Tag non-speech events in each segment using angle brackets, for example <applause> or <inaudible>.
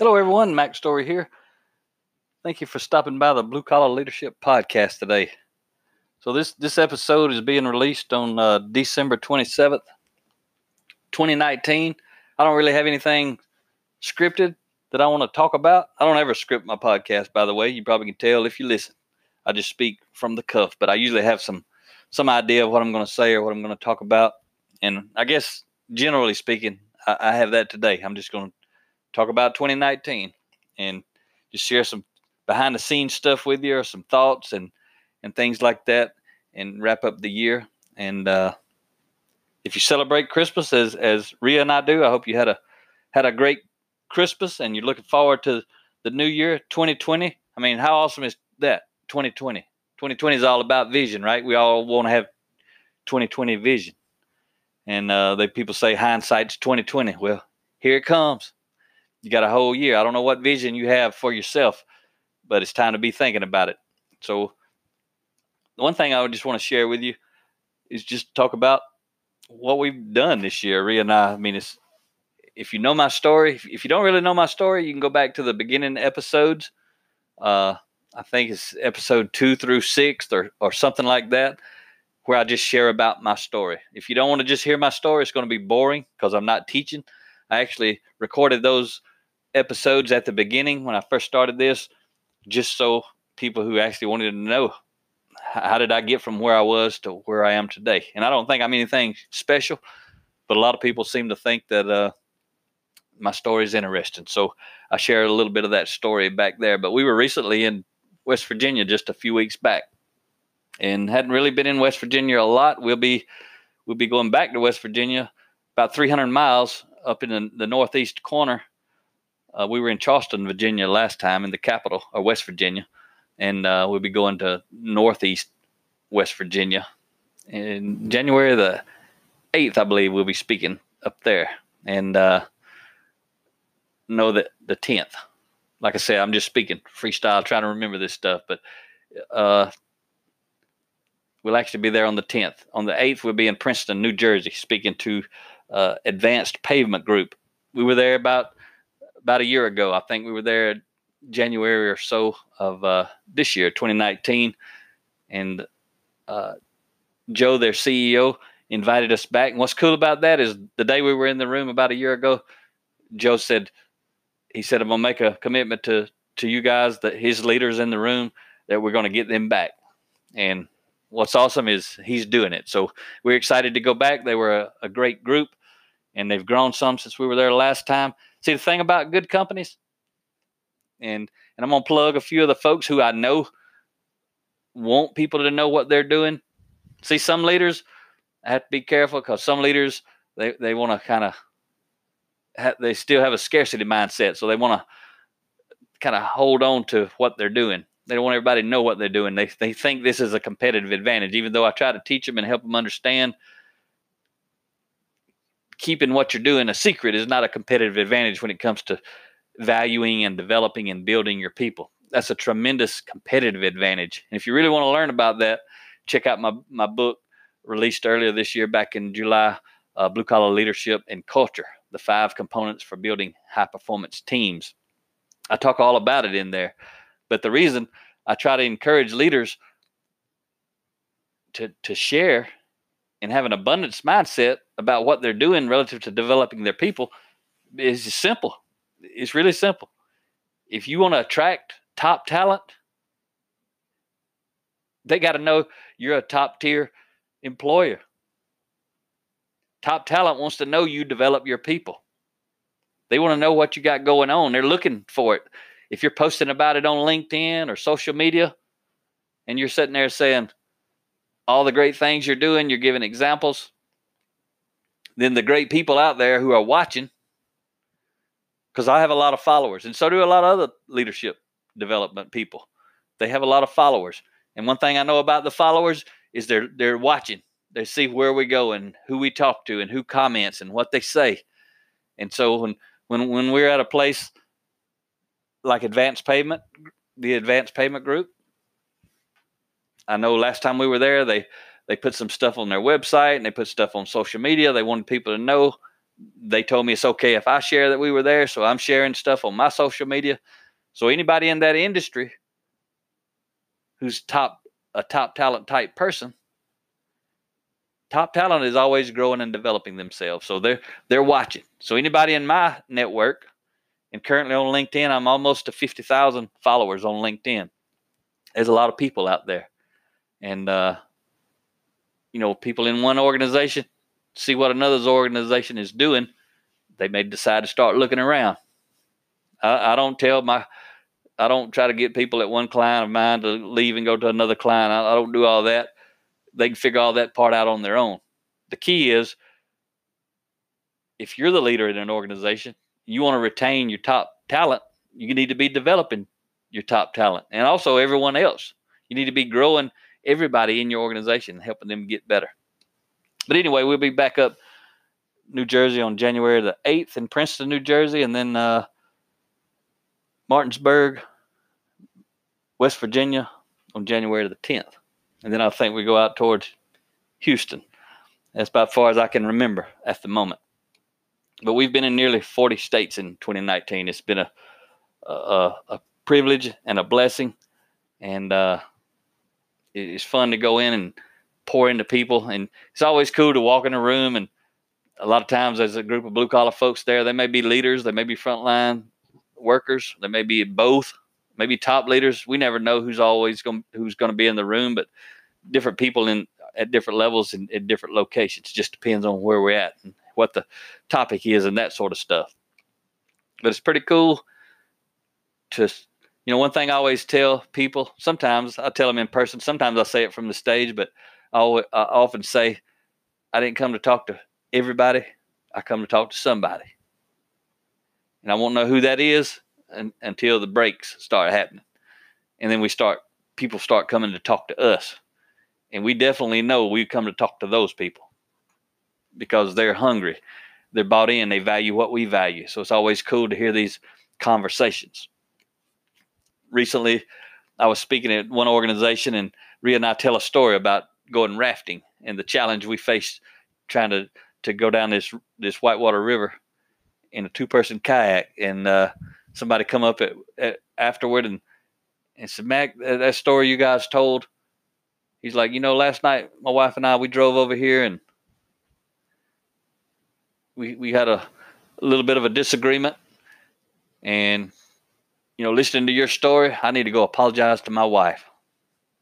Hello, everyone. Mac Story here. Thank you for stopping by the Blue Collar Leadership Podcast today. So this this episode is being released on uh, December twenty seventh, twenty nineteen. I don't really have anything scripted that I want to talk about. I don't ever script my podcast, by the way. You probably can tell if you listen. I just speak from the cuff, but I usually have some some idea of what I'm going to say or what I'm going to talk about. And I guess generally speaking, I, I have that today. I'm just going to talk about 2019 and just share some behind the scenes stuff with you or some thoughts and and things like that and wrap up the year. And uh, if you celebrate christmas as as Ria and i do i hope you had a had a great christmas and you're looking forward to the new year 2020 i mean how awesome is that? 2020 2020 is all about vision right? We all want to have 2020 vision. And uh, they people say hindsight's 2020 well here it comes you got a whole year. I don't know what vision you have for yourself, but it's time to be thinking about it. So, the one thing I would just want to share with you is just talk about what we've done this year. Ria and I. I mean, it's if you know my story. If, if you don't really know my story, you can go back to the beginning episodes. Uh, I think it's episode two through six or or something like that, where I just share about my story. If you don't want to just hear my story, it's going to be boring because I'm not teaching. I actually recorded those episodes at the beginning when I first started this, just so people who actually wanted to know how did I get from where I was to where I am today. And I don't think I'm anything special, but a lot of people seem to think that uh, my story is interesting. So I share a little bit of that story back there. But we were recently in West Virginia just a few weeks back, and hadn't really been in West Virginia a lot. We'll be we'll be going back to West Virginia about 300 miles up in the, the northeast corner uh, we were in Charleston, Virginia last time in the capital, or West Virginia, and uh, we'll be going to Northeast West Virginia in January the eighth, I believe. We'll be speaking up there, and uh, know that the tenth. Like I said, I'm just speaking freestyle, trying to remember this stuff, but uh, we'll actually be there on the tenth. On the eighth, we'll be in Princeton, New Jersey, speaking to uh, Advanced Pavement Group. We were there about about a year ago. I think we were there January or so of uh, this year, 2019, and uh, Joe, their CEO, invited us back. And what's cool about that is the day we were in the room about a year ago, Joe said, he said, I'm gonna make a commitment to to you guys that his leaders in the room that we're gonna get them back. And what's awesome is he's doing it. So we're excited to go back. They were a, a great group and they've grown some since we were there last time. See the thing about good companies, and and I'm gonna plug a few of the folks who I know want people to know what they're doing. See, some leaders I have to be careful because some leaders they they want to kind of ha- they still have a scarcity mindset, so they want to kind of hold on to what they're doing. They don't want everybody to know what they're doing. They they think this is a competitive advantage, even though I try to teach them and help them understand keeping what you're doing a secret is not a competitive advantage when it comes to valuing and developing and building your people. That's a tremendous competitive advantage. And if you really want to learn about that, check out my, my book released earlier this year back in July uh, Blue Collar Leadership and Culture The Five Components for Building High Performance Teams. I talk all about it in there. But the reason I try to encourage leaders to, to share and have an abundance mindset about what they're doing relative to developing their people is simple. It's really simple. If you want to attract top talent, they got to know you're a top tier employer. Top talent wants to know you develop your people. They want to know what you got going on. They're looking for it. If you're posting about it on LinkedIn or social media and you're sitting there saying, all the great things you're doing, you're giving examples. Then the great people out there who are watching, because I have a lot of followers, and so do a lot of other leadership development people. They have a lot of followers, and one thing I know about the followers is they're they're watching. They see where we go and who we talk to and who comments and what they say. And so when when when we're at a place like Advanced Pavement, the Advanced Pavement group, I know last time we were there, they they put some stuff on their website and they put stuff on social media. They wanted people to know. They told me it's okay if I share that we were there, so I'm sharing stuff on my social media. So anybody in that industry who's top a top talent type person, top talent is always growing and developing themselves. So they're they're watching. So anybody in my network, and currently on LinkedIn, I'm almost to fifty thousand followers on LinkedIn. There's a lot of people out there, and uh, you know, people in one organization see what another's organization is doing, they may decide to start looking around. I, I don't tell my I don't try to get people at one client of mine to leave and go to another client. I, I don't do all that. They can figure all that part out on their own. The key is if you're the leader in an organization, you want to retain your top talent, you need to be developing your top talent and also everyone else. You need to be growing everybody in your organization, helping them get better. But anyway, we'll be back up New Jersey on January the 8th in Princeton, New Jersey, and then uh, Martinsburg, West Virginia on January the 10th. And then I think we go out towards Houston. That's about as far as I can remember at the moment. But we've been in nearly 40 states in 2019. It's been a a, a privilege and a blessing, and uh, it's fun to go in and pour into people. And it's always cool to walk in a room and a lot of times there's a group of blue collar folks there. They may be leaders, they may be frontline workers. They may be both, maybe top leaders. We never know who's always going who's going to be in the room, but different people in at different levels and in different locations. It just depends on where we're at and what the topic is and that sort of stuff. But it's pretty cool to you know one thing I always tell people. Sometimes I tell them in person. Sometimes I say it from the stage, but I, always, I often say I didn't come to talk to everybody. I come to talk to somebody and I won't know who that is and, until the breaks start happening, and then we start people start coming to talk to us, and we definitely know we come to talk to those people because they're hungry, they're bought in, they value what we value. So it's always cool to hear these conversations. Recently, I was speaking at one organization, and Ria and I tell a story about going rafting and the challenge we faced trying to to go down this this whitewater river in a two person kayak, and uh, somebody come up at, at, afterward and and said, "Mac, that, that story you guys told." He's like, you know, last night my wife and I we drove over here and we we had a, a little bit of a disagreement, and you know, listening to your story, I need to go apologize to my wife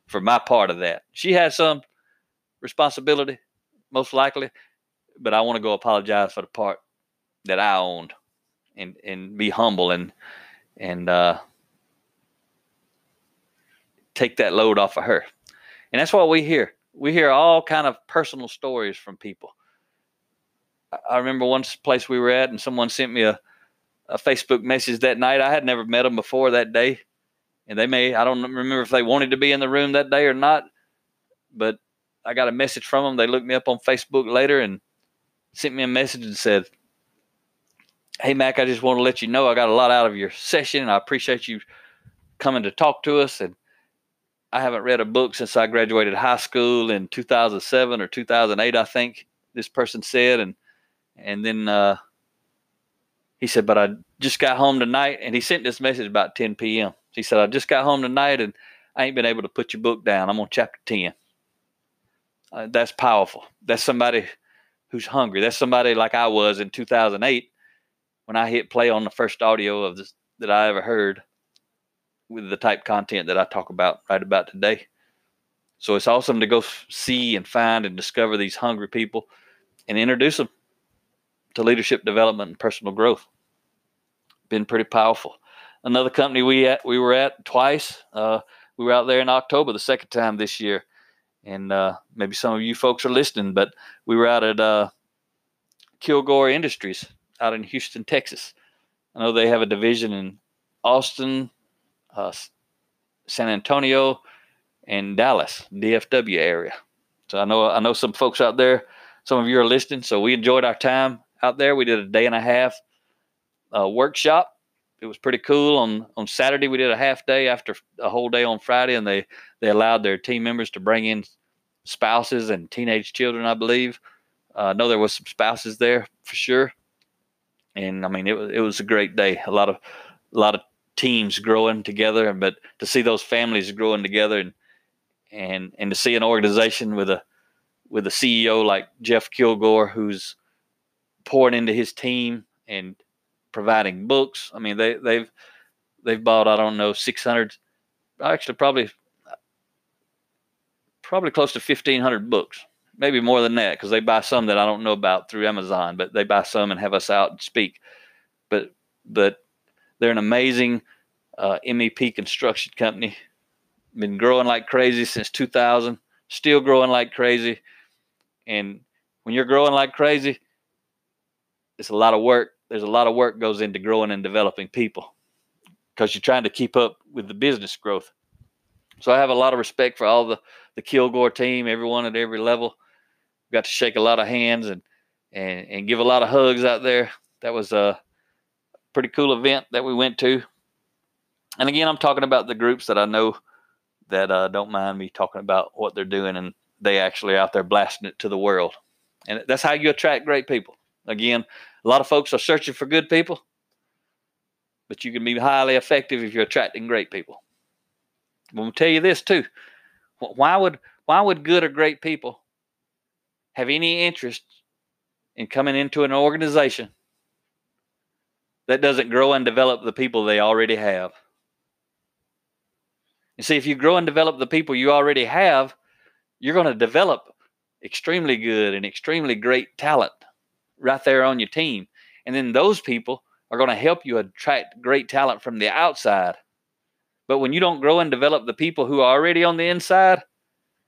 for my part of that. She has some responsibility, most likely, but I want to go apologize for the part that I owned and and be humble and and uh, take that load off of her. And that's what we hear. We hear all kind of personal stories from people. I remember one place we were at, and someone sent me a, a Facebook message that night. I had never met them before that day, and they may I don't remember if they wanted to be in the room that day or not, but I got a message from them. They looked me up on Facebook later and sent me a message and said, Hey, Mac, I just want to let you know I got a lot out of your session. And I appreciate you coming to talk to us. And I haven't read a book since I graduated high school in 2007 or 2008, I think this person said. And, and then uh, he said, But I just got home tonight. And he sent this message about 10 p.m. He said, I just got home tonight and I ain't been able to put your book down. I'm on chapter 10. Uh, that's powerful. That's somebody who's hungry. That's somebody like I was in 2008 when I hit play on the first audio of this that I ever heard with the type content that I talk about right about today. So it's awesome to go see and find and discover these hungry people and introduce them to leadership development and personal growth. Been pretty powerful. Another company we at we were at twice. Uh, we were out there in October the second time this year, and uh, maybe some of you folks are listening, but we were out at uh, Kilgore Industries out in Houston, Texas. I know they have a division in Austin, uh, San Antonio, and Dallas, DFW area. So I know I know some folks out there. Some of you are listening. So we enjoyed our time out there. We did a day and a half uh, workshop. It was pretty cool. On on Saturday we did a half day after a whole day on Friday, and they they allowed their team members to bring in spouses and teenage children. I believe. Uh, I know there was some spouses there for sure, and I mean it was it was a great day. A lot of a lot of teams growing together, but to see those families growing together and and and to see an organization with a with a CEO like Jeff Kilgore who's pouring into his team and providing books. I mean, they they've they've bought I don't know 600, actually probably probably close to 1500 books, maybe more than that because they buy some that I don't know about through Amazon, but they buy some and have us out and speak. But but they're an amazing uh, MEP construction company. Been growing like crazy since 2000. Still growing like crazy. And when you're growing like crazy, it's a lot of work. There's a lot of work goes into growing and developing people because you're trying to keep up with the business growth. So I have a lot of respect for all the the Kilgore team, everyone at every level. Got to shake a lot of hands and and and give a lot of hugs out there. That was a pretty cool event that we went to. And again, I'm talking about the groups that I know that uh, don't mind me talking about what they're doing and they actually out there blasting it to the world. And that's how you attract great people. Again, a lot of folks are searching for good people, but you can be highly effective if you're attracting great people. I'm going to tell you this too. Why would why would good or great people have any interest in coming into an organization that doesn't grow and develop the people they already have? You see, if you grow and develop the people you already have, you're going to develop extremely good and extremely great talent right there on your team. And then those people are going to help you attract great talent from the outside. But when you don't grow and develop the people who are already on the inside,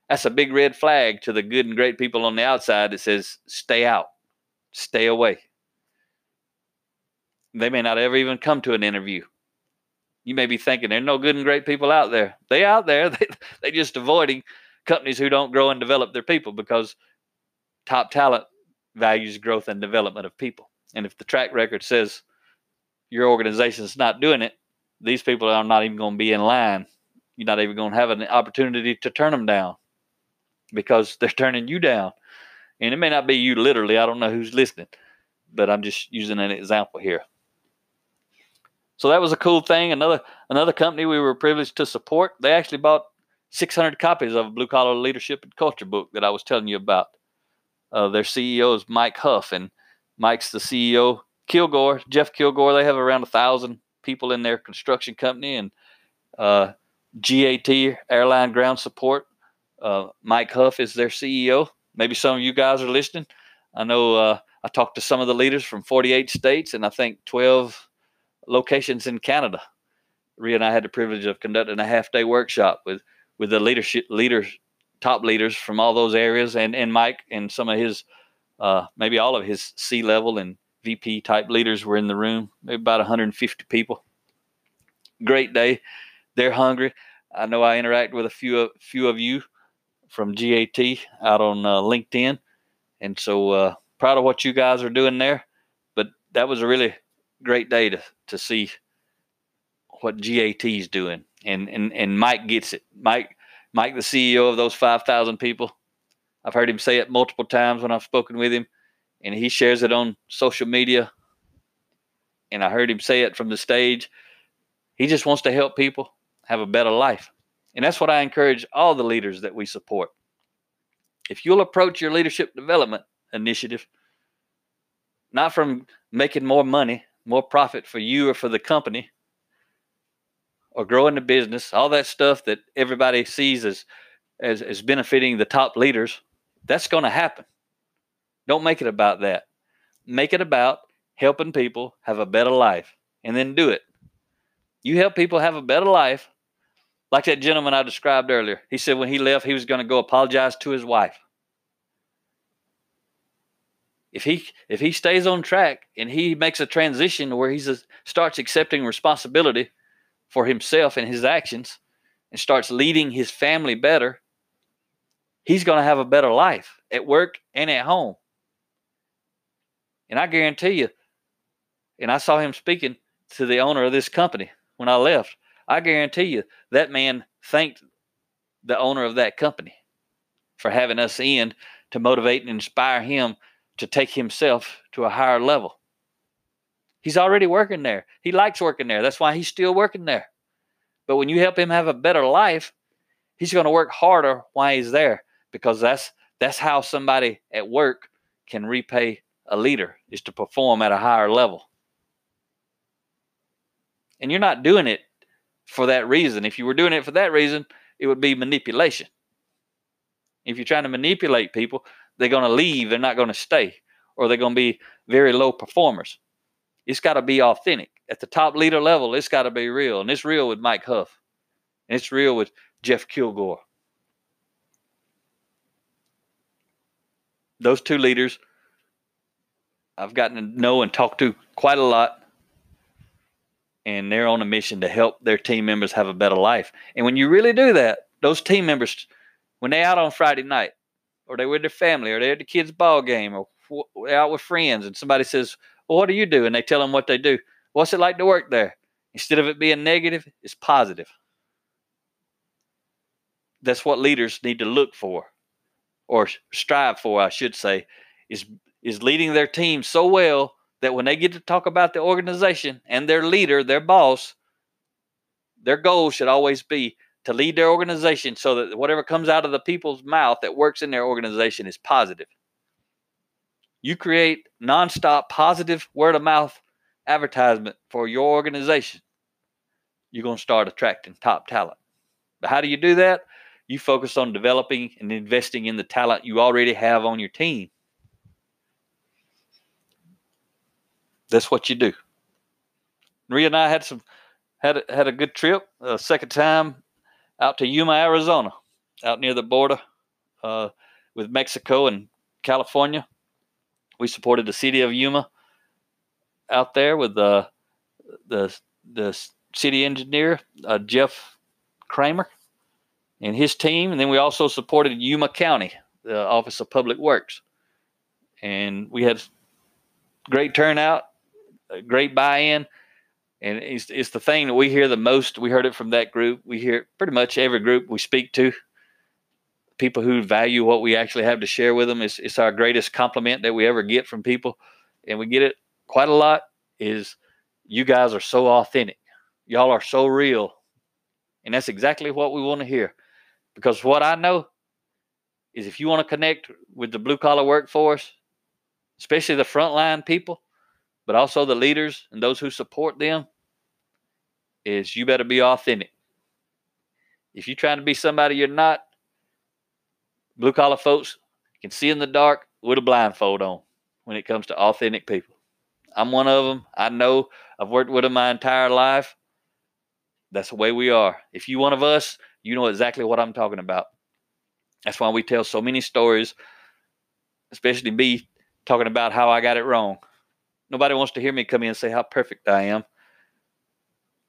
that's a big red flag to the good and great people on the outside that says, stay out, stay away. They may not ever even come to an interview. You may be thinking there are no good and great people out there. They out there. <laughs> They they just avoiding companies who don't grow and develop their people because top talent values growth and development of people. And if the track record says your organization is not doing it, these people are not even going to be in line. You're not even going to have an opportunity to turn them down because <laughs> they're turning you down. And it may not be you literally. I don't know who's listening, but I'm just using an example here. So that was a cool thing. Another another company we were privileged to support. They actually bought 600 copies of a Blue Collar Leadership and Culture book that I was telling you about. Uh, their CEO is Mike Huff, and Mike's the CEO. Kilgore, Jeff Kilgore, they have around a thousand people in their construction company, and uh, GAT Airline Ground Support. Uh, Mike Huff is their CEO. Maybe some of you guys are listening. I know uh, I talked to some of the leaders from 48 states, and I think 12 locations in Canada. Ria and I had the privilege of conducting a half day workshop with with the leadership leaders, top leaders from all those areas, and and Mike and some of his, uh, maybe all of his C level and VP type leaders were in the room. Maybe about 150 people. Great day. They're hungry. I know I interact with a few of few of you from GAT out on uh, LinkedIn, and so uh, proud of what you guys are doing there. But that was a really great day to to see what GAT is doing, and and and Mike gets it. Mike Mike, the CEO of those five thousand people, I've heard him say it multiple times when I've spoken with him, and he shares it on social media. And I heard him say it from the stage. He just wants to help people have a better life. And that's what I encourage all the leaders that we support. If you'll approach your leadership development initiative not from making more money, more profit for you or for the company or growing the business, all that stuff that everybody sees as as, as benefiting the top leaders, that's going to happen. Don't make it about that. Make it about helping people have a better life and then do it. You help people have a better life, like that gentleman I described earlier. He said when he left, he was going to go apologize to his wife. if he if he stays on track and he makes a transition where he starts accepting responsibility for himself and his actions and starts leading his family better, he's going to have a better life at work and at home. And I guarantee you, and I saw him speaking to the owner of this company when I left. I guarantee you that man thanked the owner of that company for having us in to motivate and inspire him to take himself to a higher level. He's already working there. He likes working there. That's why he's still working there. But when you help him have a better life, he's going to work harder while he's there because that's that's how somebody at work can repay a leader is to perform at a higher level. And you're not doing it for that reason. If you were doing it for that reason, it would be manipulation. If you're trying to manipulate people, they're going to leave, they're not going to stay, or they're going to be very low performers. It's got to be authentic. At the top leader level, it's got to be real. And it's real with Mike Huff. And it's real with Jeff Kilgore. Those two leaders I've gotten to know and talk to quite a lot. And they're on a mission to help their team members have a better life. And when you really do that, those team members, when they're out on Friday night, or they're with their family, or they're at the kids' ball game, or out with friends, and somebody says, "Well, what do you do?" and they tell them what they do. What's it like to work there? Instead of it being negative, it's positive. That's what leaders need to look for, or strive for, I should say, is is leading their team so well that when they get to talk about the organization and their leader, their boss, their goal should always be to lead their organization so that whatever comes out of the people's mouth that works in their organization is positive. You create nonstop positive word of mouth advertisement for your organization. You're going to start attracting top talent. But how do you do that? You focus on developing and investing in the talent you already have on your team. That's what you do. Maria and I had some had a, had a good trip. Uh, second time out to Yuma, Arizona, out near the border uh, with Mexico and California. We supported the city of Yuma out there with the the the city engineer uh, Jeff Kramer and his team, and then we also supported Yuma County, the Office of Public Works, and we had great turnout, great buy-in, and it's it's the thing that we hear the most. We heard it from that group. We hear pretty much every group we speak to. People who value what we actually have to share with them. It's, it's our greatest compliment that we ever get from people, and we get it quite a lot. Is you guys are so authentic. Y'all are so real, and that's exactly what we want to hear. Because what I know is if you want to connect with the blue collar workforce, especially the frontline people, but also the leaders and those who support them, is you better be authentic. If you're trying to be somebody you're not, blue collar folks can see in the dark with a blindfold on when it comes to authentic people. I'm one of them. I know I've worked with them my entire life. That's the way we are. If you one of us, you know exactly what I'm talking about. That's why we tell so many stories, especially me talking about how I got it wrong. Nobody wants to hear me come in and say how perfect I am.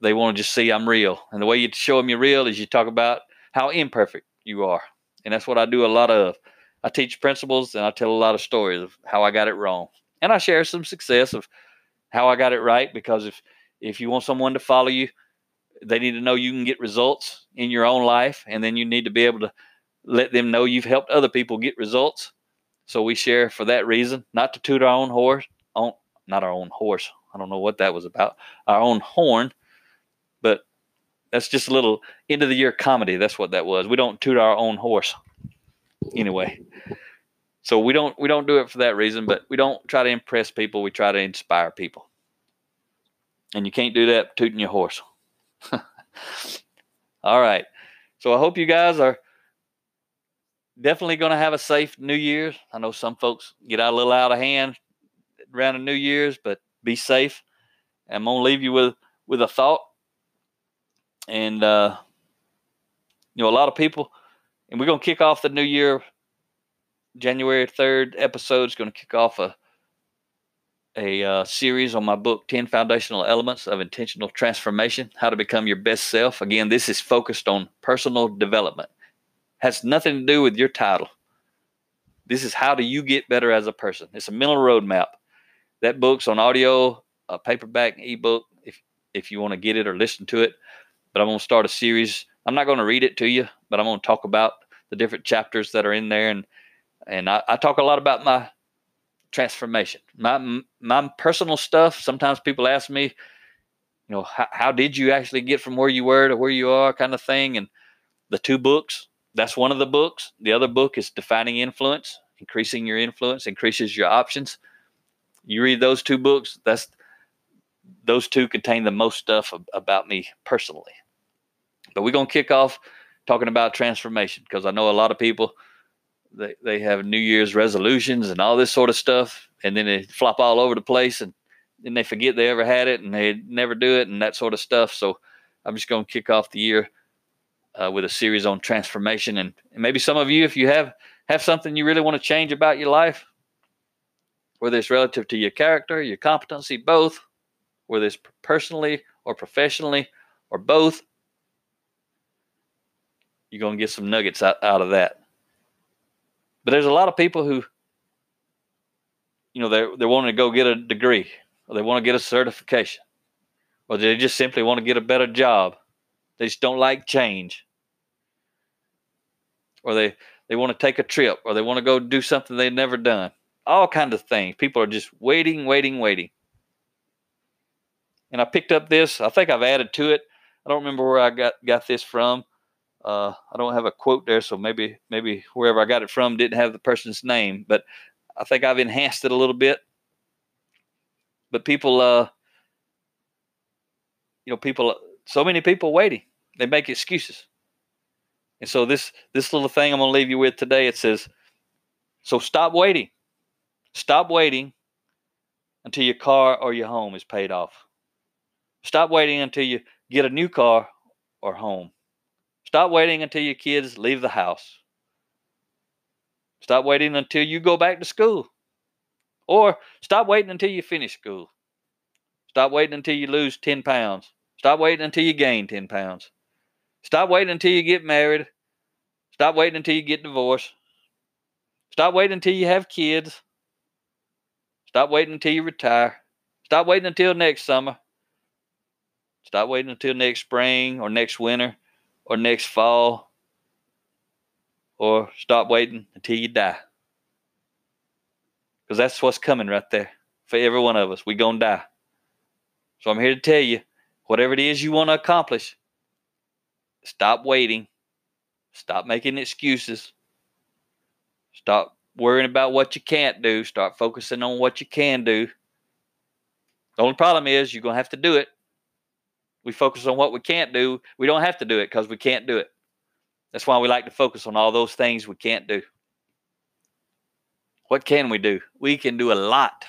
They want to just see I'm real. And the way you show them you're real is you talk about how imperfect you are. And that's what I do a lot of. I teach principles and I tell a lot of stories of how I got it wrong. And I share some success of how I got it right because if if you want someone to follow you, they need to know you can get results in your own life and then you need to be able to let them know you've helped other people get results. So we share for that reason, not to toot our own horse, on not our own horse. I don't know what that was about. Our own horn, that's just a little end of the year comedy. That's what that was. We don't toot our own horse. Anyway, so we don't we don't do it for that reason, but we don't try to impress people. We try to inspire people. And you can't do that tooting your horse. <laughs> All right. So I hope you guys are definitely going to have a safe New Year's. I know some folks get out a little out of hand around the New Year's, but be safe. I'm going to leave you with with a thought and uh, you know a lot of people, and we're gonna kick off the new year. January third episode is gonna kick off a a uh, series on my book 10 foundational elements of intentional transformation how to become your best self. Again this is focused on personal development. Has nothing to do with your title. This is how do you get better as a person. It's a mental roadmap. That book's on audio a paperback ebook if if you want to get it or listen to it but i'm going to start a series i'm not going to read it to you but i'm going to talk about the different chapters that are in there and and I, I talk a lot about my transformation. My my personal stuff. Sometimes people ask me, you know, how, how did you actually get from where you were to where you are, kind of thing. And the two books. That's one of the books. The other book is Defining Influence. Increasing your influence increases your options. You read those two books. That's those two contain the most stuff about me personally. But we're gonna kick off talking about transformation because I know a lot of people they, they have New Year's resolutions and all this sort of stuff, and then they flop all over the place, and then they forget they ever had it, and they never do it, and that sort of stuff. So I'm just going to kick off the year uh, with a series on transformation, and, and maybe some of you, if you have have something you really want to change about your life, whether it's relative to your character, your competency, both, whether it's personally or professionally or both, you're going to get some nuggets out, out of that. But there's a lot of people who, you know, they're, they're wanting to go get a degree or they want to get a certification or they just simply want to get a better job. They just don't like change. Or they, they want to take a trip or they want to go do something they've never done. All kinds of things. People are just waiting, waiting, waiting. And I picked up this. I think I've added to it. I don't remember where I got, got this from. Uh, I don't have a quote there, so maybe maybe wherever I got it from didn't have the person's name, but I think I've enhanced it a little bit. But people, uh, you know, people, so many people waiting. They make excuses, and so this this little thing I'm going to leave you with today. It says, so stop waiting, stop waiting until your car or your home is paid off. Stop waiting until you get a new car or home. Stop waiting until your kids leave the house. Stop waiting until you go back to school. Or stop waiting until you finish school. Stop waiting until you lose 10 pounds. Stop waiting until you gain 10 pounds. Stop waiting until you get married. Stop waiting until you get divorced. Stop waiting until you have kids. Stop waiting until you retire. Stop waiting until next summer. Stop waiting until next spring or next winter or next fall or stop waiting until you die. Because that's what's coming right there for every one of us. We're going to die. So I'm here to tell you whatever it is you want to accomplish, stop waiting. Stop making excuses. Stop worrying about what you can't do. Start focusing on what you can do. The only problem is you're going to have to do it we focus on what we can't do. We don't have to do it because we can't do it. That's why we like to focus on all those things we can't do. What can we do? We can do a lot,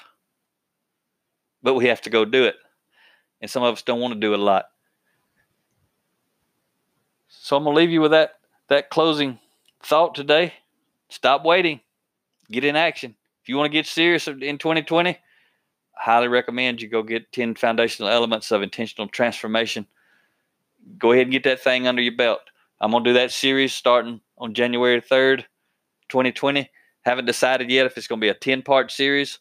but we have to go do it. And some of us don't want to do a lot. So I'm to leave you with that, that closing thought today. Stop waiting, get in action. If you want to get serious in 2020, highly recommend you go get 10 foundational elements of intentional transformation. Go ahead and get that thing under your belt. I'm going to do that series starting on January 3rd, 2020. Haven't decided yet if it's going to be a 10 part series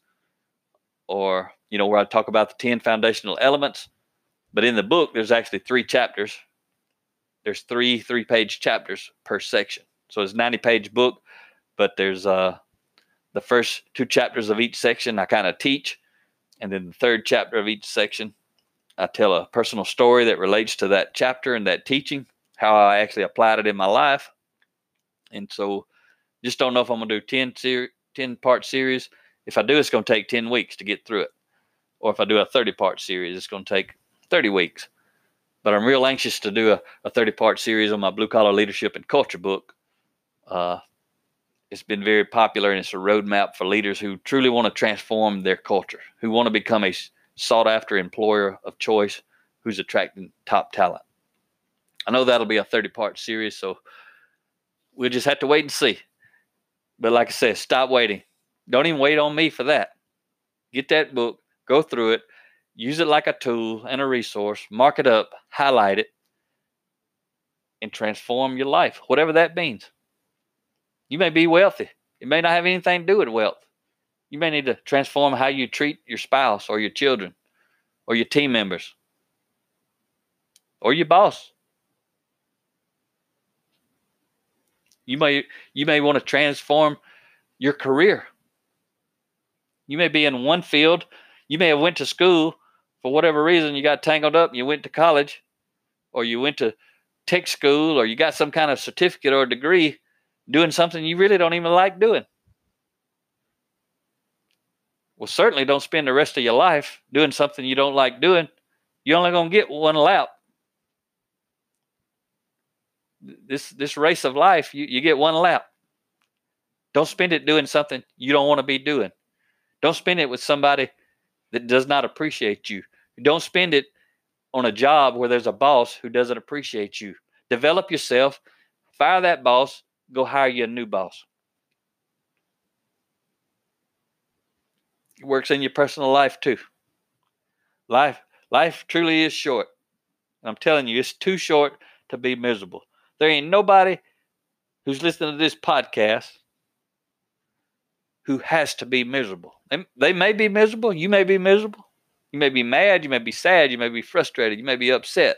or, you know, where I talk about the 10 foundational elements. But in the book, there's actually three chapters. There's three three page chapters per section. So it's a 90 page book, but there's uh, the first two chapters of each section I kind of teach and then the third chapter of each section, I tell a personal story that relates to that chapter and that teaching, how I actually applied it in my life. And so just don't know if I'm going to do 10, ser- 10 part series. If I do, it's going to take 10 weeks to get through it. Or if I do a 30 part series, it's going to take 30 weeks. But I'm real anxious to do a, a 30 part series on my blue collar leadership and culture book. Uh, it's been very popular and it's a roadmap for leaders who truly want to transform their culture, who want to become a sought after employer of choice who's attracting top talent. I know that'll be a 30 part series, so we'll just have to wait and see. But like I said, stop waiting. Don't even wait on me for that. Get that book, go through it, use it like a tool and a resource, mark it up, highlight it, and transform your life, whatever that means. You may be wealthy. It may not have anything to do with wealth. You may need to transform how you treat your spouse or your children or your team members or your boss. You may you may want to transform your career. You may be in one field. You may have went to school for whatever reason. You got tangled up. You went to college, or you went to tech school, or you got some kind of certificate or degree doing something you really don't even like doing. Well, certainly don't spend the rest of your life doing something you don't like doing. You're only going to get one lap. This this race of life, you, you get one lap. Don't spend it doing something you don't want to be doing. Don't spend it with somebody that does not appreciate you. Don't spend it on a job where there's a boss who doesn't appreciate you. Develop yourself, fire that boss, go hire you a new boss. It works in your personal life too. Life life truly is short. And I'm telling you, it's too short to be miserable. There ain't nobody who's listening to this podcast who has to be miserable. They, they may be miserable. You may be miserable. You may be mad. You may be sad. You may be frustrated. You may be upset.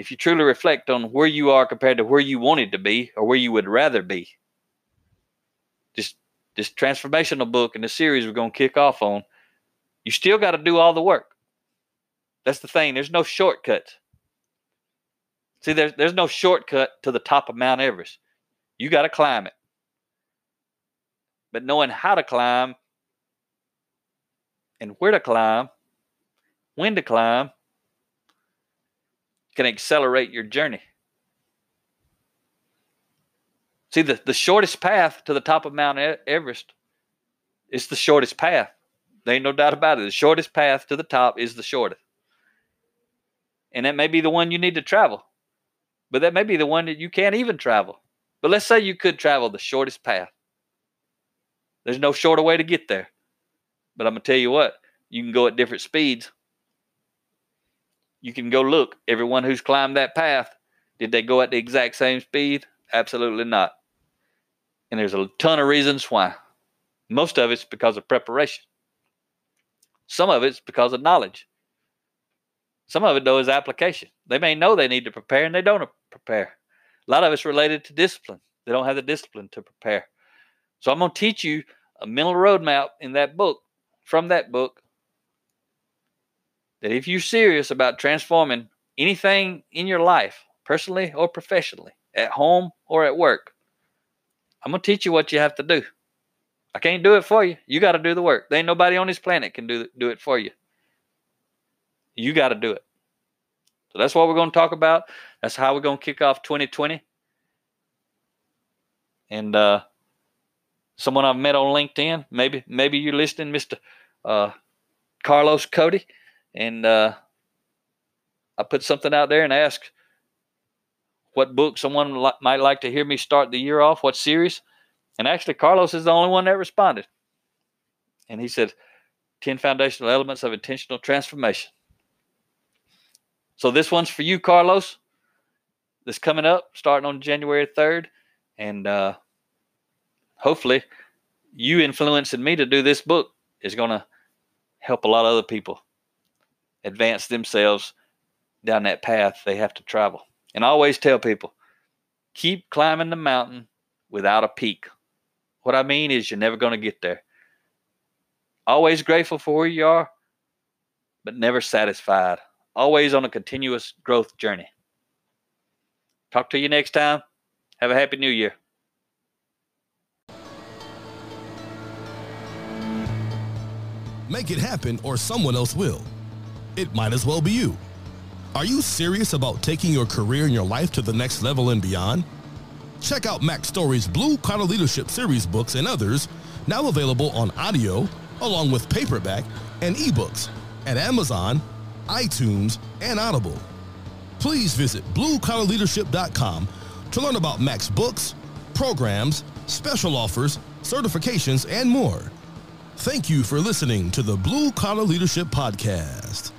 If you truly reflect on where you are compared to where you wanted to be or where you would rather be, this this transformational book and the series we're going to kick off on, you still got to do all the work. That's the thing. There's no shortcuts. See, there's there's no shortcut to the top of Mount Everest. You got to climb it. But knowing how to climb and where to climb, when to climb, can accelerate your journey. See, the, the shortest path to the top of Mount Everest is the shortest path. There ain't no doubt about it. The shortest path to the top is the shortest. And that may be the one you need to travel, but that may be the one that you can't even travel. But let's say you could travel the shortest path. There's no shorter way to get there. But I'm going to tell you what, you can go at different speeds. You can go look. Everyone who's climbed that path, did they go at the exact same speed? Absolutely not. And there's a ton of reasons why. Most of it's because of preparation. Some of it's because of knowledge. Some of it, though, is application. They may know they need to prepare and they don't prepare. A lot of it's related to discipline. They don't have the discipline to prepare. So I'm going to teach you a mental roadmap in that book, from that book, that if you're serious about transforming anything in your life, personally or professionally, at home or at work, I'm going to teach you what you have to do. I can't do it for you. You got to do the work. There ain't nobody on this planet can do, do it for you. You got to do it. So that's what we're going to talk about. That's how we're going to kick off 2020. And uh, someone I've met on LinkedIn, maybe maybe you're listening, Mister uh, Carlos Cody, and uh, I put something out there and asked what book someone li- might like to hear me start the year off, what series. And actually, Carlos is the only one that responded. And he said, 10 foundational elements of intentional transformation. So this one's for you, Carlos. This coming up, starting on January 3rd. And uh, hopefully, you influencing me to do this book is going to help a lot of other people advance themselves down that path they have to travel. And I always tell people keep climbing the mountain without a peak. What I mean is, you're never going to get there. Always grateful for where you are, but never satisfied. Always on a continuous growth journey. Talk to you next time. Have a happy new year. Make it happen, or someone else will. It might as well be you. Are you serious about taking your career and your life to the next level and beyond? Check out Mac Story's Blue Collar Leadership Series books and others, now available on audio, along with paperback and ebooks at Amazon, iTunes, and Audible. Please visit bluecollarleadership.com to learn about Mac's books, programs, special offers, certifications, and more. Thank you for listening to the Blue Collar Leadership Podcast.